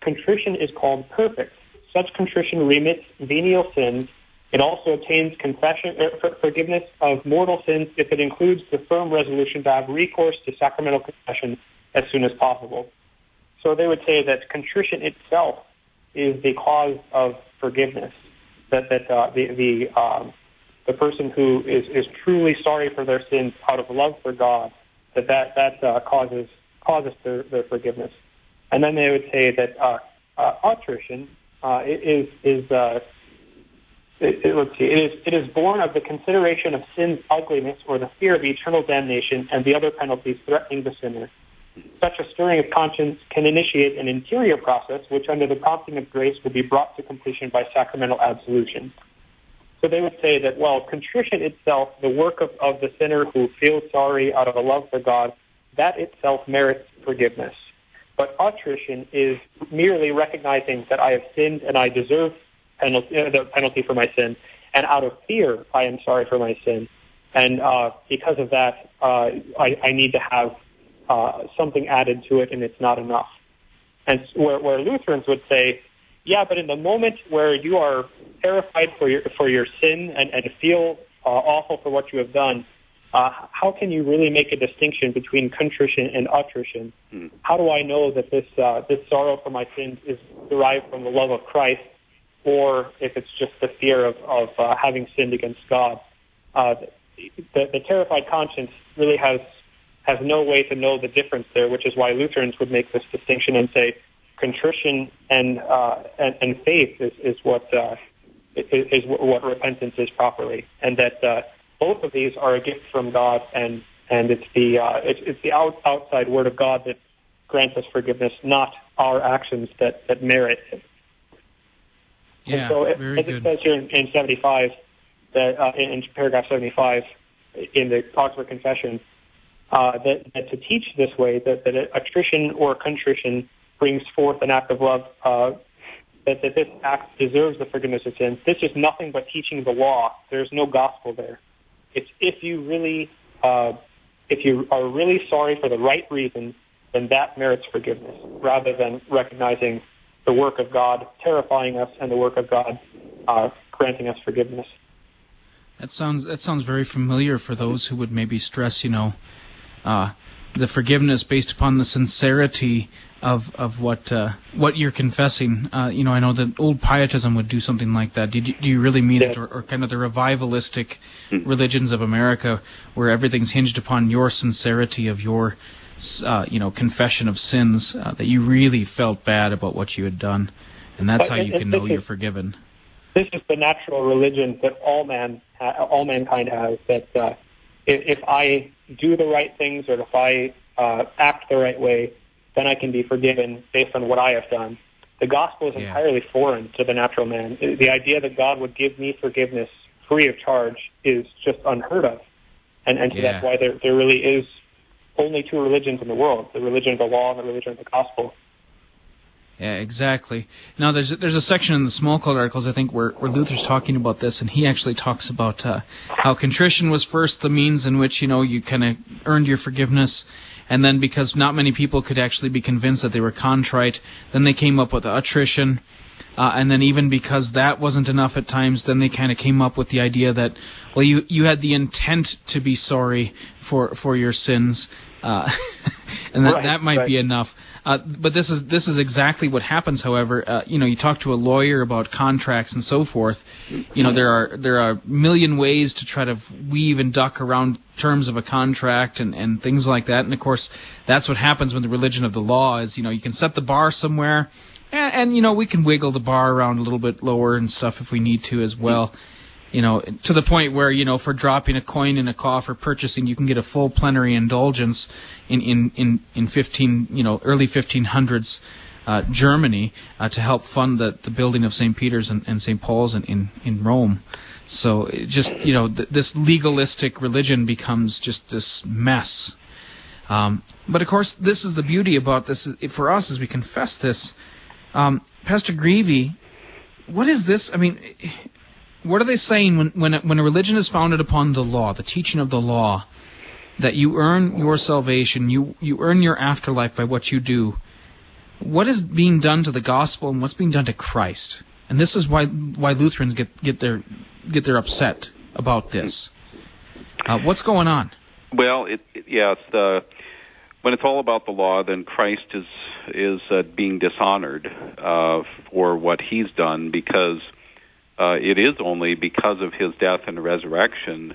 contrition is called perfect. Such contrition remits venial sins. It also attains confession, er, forgiveness of mortal sins if it includes the firm resolution to have recourse to sacramental confession as soon as possible. So they would say that contrition itself is the cause of forgiveness. That that uh, the the um, the person who is is truly sorry for their sins out of love for God, that that that uh, causes causes their, their forgiveness. And then they would say that uh, uh, attrition uh, is is uh, it, it, let's see, it is it is born of the consideration of sin's ugliness or the fear of eternal damnation and the other penalties threatening the sinner. Such a stirring of conscience can initiate an interior process which, under the prompting of grace, will be brought to completion by sacramental absolution. So they would say that, well, contrition itself, the work of, of the sinner who feels sorry out of a love for God, that itself merits forgiveness. But attrition is merely recognizing that I have sinned and I deserve penalty, uh, the penalty for my sin, and out of fear, I am sorry for my sin. And uh, because of that, uh, I, I need to have uh, something added to it and it's not enough. And where, where Lutherans would say, yeah, but in the moment where you are terrified for your for your sin and, and feel uh, awful for what you have done, uh, how can you really make a distinction between contrition and attrition? Mm. How do I know that this uh, this sorrow for my sins is derived from the love of Christ, or if it's just the fear of of uh, having sinned against God? Uh, the, the terrified conscience really has has no way to know the difference there, which is why Lutherans would make this distinction and say contrition and uh, and, and, faith is, is what uh, is, is, what repentance is properly, and that uh, both of these are a gift from God, and and it's the uh, it's, it's the out, outside word of God that grants us forgiveness, not our actions that that merit it. Yeah, and so very as good. it says here in, in 75, that uh, in, in paragraph 75 in the Augsburg Confession, uh, that, that, to teach this way, that, that attrition or contrition brings forth an act of love, uh, that, that this act deserves the forgiveness of sins. This is nothing but teaching the law. There's no gospel there. It's if you really, uh, if you are really sorry for the right reason, then that merits forgiveness, rather than recognizing the work of God terrifying us and the work of God uh, granting us forgiveness. That sounds that sounds very familiar for those who would maybe stress, you know, uh, the forgiveness based upon the sincerity of of what uh, what you're confessing. Uh, you know, I know that old pietism would do something like that. Do you, do you really mean Yeah. it, or, or kind of the revivalistic religions of America, where everything's hinged upon your sincerity of your, uh, you know, confession of sins uh, that you really felt bad about what you had done, and that's But how you can know you're forgiven. This is the natural religion that all man, ha- all mankind has. That uh, if, if I do the right things or if I uh, act the right way, then I can be forgiven based on what I have done. The gospel is Yeah. entirely foreign to the natural man. The idea that God would give me forgiveness free of charge is just unheard of, and and so Yeah. that's why there there really is only two religions in the world: the religion of the law and the religion of the gospel. Yeah, exactly. Now, there's there's a section in the Smalcald Articles I think where, where Luther's talking about this, and he actually talks about uh, how contrition was first the means in which you know you kind of earned your forgiveness, and then because not many people could actually be convinced that they were contrite, then they came up with attrition, uh, and then even because that wasn't enough at times, then they kind of came up with the idea that well you you had the intent to be sorry for for your sins. Uh, and that, Right, that might be enough. Uh, but this is this is exactly what happens. However, uh, you know, you talk to a lawyer about contracts and so forth. You know, there are there are a million ways to try to weave and duck around terms of a contract and, and things like that. And of course, that's what happens when the religion of the law is. You know, you can set the bar somewhere, and, and you know we can wiggle the bar around a little bit lower and stuff if we need to as well. You know, to the point where you know, for dropping a coin in a coffer, purchasing, you can get a full plenary indulgence in in in, in fifteen, you know, early fifteen hundreds uh, Germany uh, to help fund the, the building of St. Peter's and, and St. Paul's in, in, in Rome. So just you know, th- this legalistic religion becomes just this mess. Um, but of course, this is the beauty about this is- for us as we confess this. Um, Pastor Greavy, what is this? I mean, what are they saying when, when, a- when a religion is founded upon the law, the teaching of the law, that you earn your salvation, you, you earn your afterlife by what you do? What is being done to the gospel and what's being done to Christ? And this is why why Lutherans get get their get their upset about this. Uh, what's going on? Well, it, it, yes, the, when it's all about the law, then Christ is is uh, being dishonored uh, for what he's done because uh, it is only because of his death and resurrection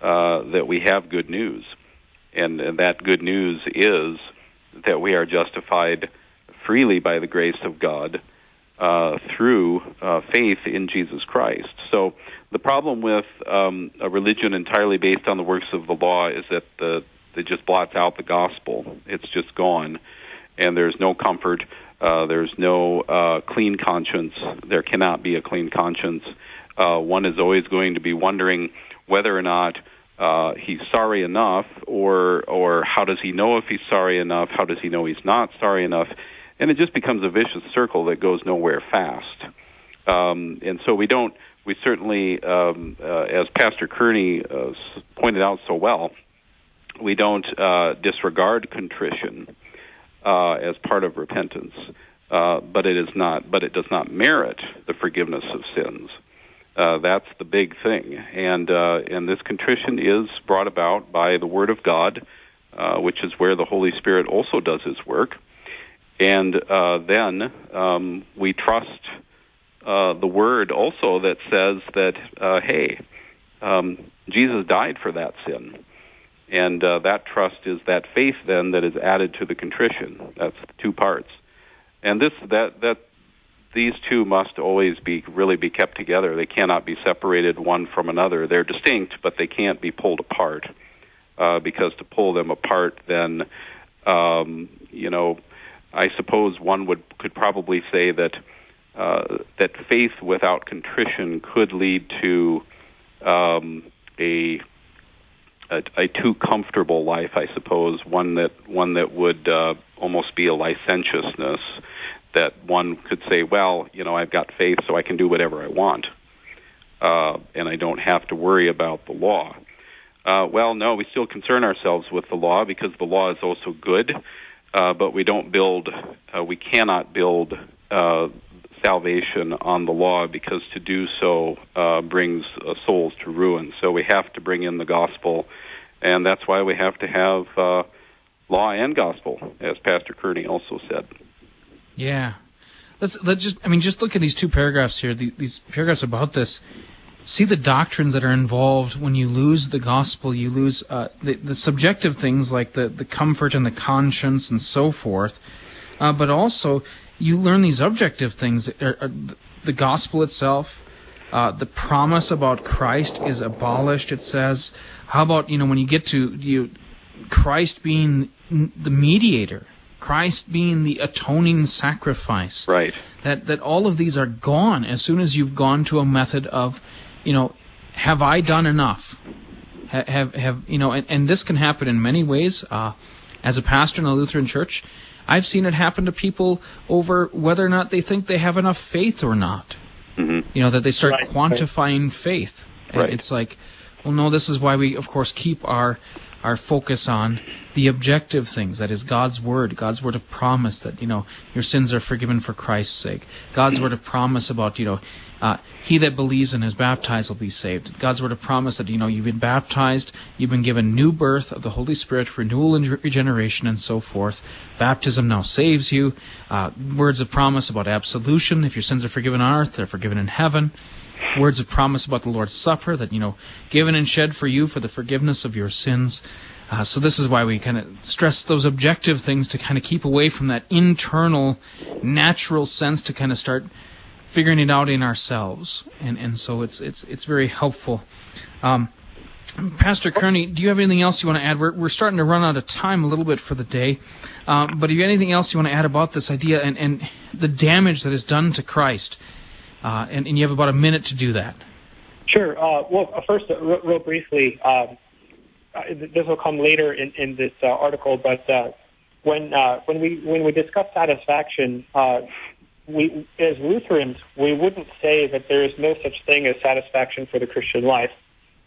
uh, that we have good news, and, and that good news is that we are justified freely by the grace of God uh, through uh, faith in Jesus Christ. So the problem with um, a religion entirely based on the works of the law is that the it just blots out the gospel. It's just gone, and there's no comfort. Uh, there's no uh, clean conscience. There cannot be a clean conscience. Uh, one is always going to be wondering whether or not uh, he's sorry enough, or or how does he know if he's sorry enough? How does he know he's not sorry enough? And it just becomes a vicious circle that goes nowhere fast. Um, and so we don't. We certainly, um, uh, as Pastor Kearney uh, pointed out so well, we don't uh, disregard contrition uh, as part of repentance, uh, but it is not. But it does not merit the forgiveness of sins. Uh, that's the big thing, and uh, and this contrition is brought about by the Word of God, uh, which is where the Holy Spirit also does His work, and uh, then um, we trust uh, the Word also that says that uh, hey, um, Jesus died for that sin, and uh, that trust is that faith then that is added to the contrition. That's the two parts, and this that that these two must always be really be kept together. They cannot be separated one from another. They're distinct, but they can't be pulled apart. Uh, because to pull them apart, then um, you know, I suppose one would could probably say that uh, that faith without contrition could lead to um, a a, a too comfortable life, I suppose. One that one that would uh, almost be a licentiousness. That one could say, well, you know, I've got faith, so I can do whatever I want, uh, and I don't have to worry about the law. Uh, well, no, we still concern ourselves with the law because the law is also good, uh, but we don't build, uh, we cannot build uh, salvation on the law because to do so uh, brings uh, souls to ruin. So we have to bring in the gospel, and that's why we have to have uh, law and gospel, as Pastor Kearney also said. Yeah. Let's let's just I mean just look at these two paragraphs here. these paragraphs about this. See the doctrines that are involved when you lose the gospel. You lose uh, the the subjective things like the the comfort and the conscience and so forth. Uh, but also you learn these objective things. Uh, the gospel itself, uh, the promise about Christ is abolished. It says. How about you know when you get to you, Christ being the mediator Christ being the atoning sacrifice. Right. That that all of these are gone as soon as you've gone to a method of, you know, have I done enough? Have have, have you know, and, and this can happen in many ways. Uh, as a pastor in a Lutheran church, I've seen it happen to people over whether or not they think they have enough faith or not. Mm-hmm. You know, that they start right. quantifying faith. And right. it's like, well, no, this is why we, of course, keep our our focus on the objective things that is god's word god's word of promise that you know your sins are forgiven for christ's sake god's word of promise about you know uh, he that believes and is baptized will be saved. God's word of promise that you know you've been baptized you've been given new birth of the holy spirit renewal and regeneration and so forth. Baptism now saves you. Uh, words of promise about absolution. If your sins are forgiven on earth they're forgiven in heaven. Words of promise about the Lord's Supper that, you know, given and shed for you for the forgiveness of your sins. Uh, so this is why we kind of stress those objective things to kind of keep away from that internal, natural sense to kind of start figuring it out in ourselves. And and so it's it's it's very helpful. Um, Pastor Kearney, do you have anything else you want to add? We're, we're starting to run out of time a little bit for the day, um, but do you have anything else you want to add about this idea and, and the damage that is done to Christ uh, and, and, you have about a minute to do that. Sure. Uh, well, first, uh, real, real, briefly, um, uh, this will come later in, in this uh, article, but when when we when we discuss satisfaction, we as Lutherans we wouldn't say that there is no such thing as satisfaction for the Christian life,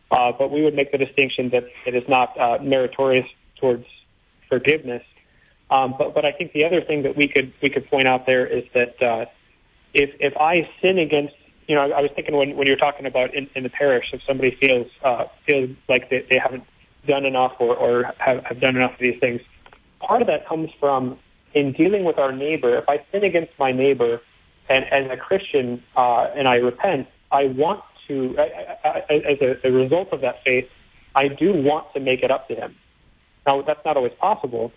but we would make the distinction that it is not meritorious towards forgiveness. Um, but but I think the other thing that we could we could point out there is that if if I sin against you know, I, I was thinking when when you're talking about in, in the parish, if somebody feels uh, feels like they, they haven't done enough or, or have, have done enough of these things, part of that comes from in dealing with our neighbor. If I sin against my neighbor, and as a Christian, uh, and I repent, I want to, I, I, as a, a result of that faith, I do want to make it up to him. Now, that's not always possible,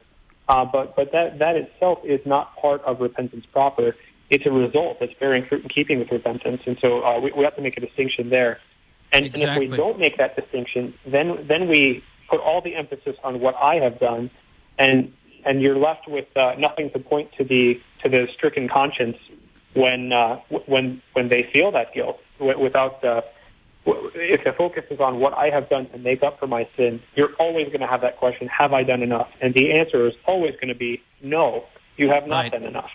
uh, but but that that itself is not part of repentance proper it's a result that's bearing fruit in keeping with repentance. And so uh, we, we have to make a distinction there. And, exactly. and if we don't make that distinction, then then we put all the emphasis on what I have done, and and you're left with uh, nothing to point to the to the stricken conscience when uh, when when they feel that guilt without. Uh, if the focus is on what I have done to make up for my sin, you're always going to have that question: Have I done enough? And the answer is always going to be no. You have not right. done enough.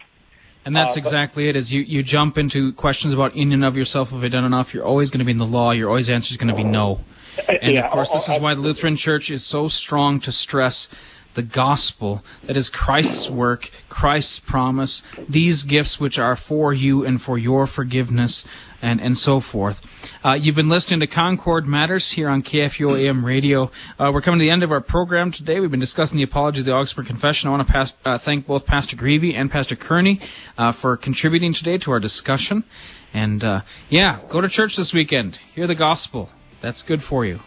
And that's uh, exactly it. Is you, you jump into questions about in and of yourself. Have I done enough? You're always going to be in the law. Your always answer is going to be no. And yeah, of course, this is why the Lutheran Church is so strong to stress the gospel that is Christ's work, Christ's promise, these gifts which are for you and for your forgiveness and, and so forth. Uh, you've been listening to Concord Matters here on KFUO AM radio. Uh, we're coming to the end of our program today. We've been discussing the Apology of the Augsburg Confession. I want to pass, uh, thank both Pastor Greavy and Pastor Kearney uh, for contributing today to our discussion. And uh, yeah, go to church this weekend. Hear the gospel. That's good for you.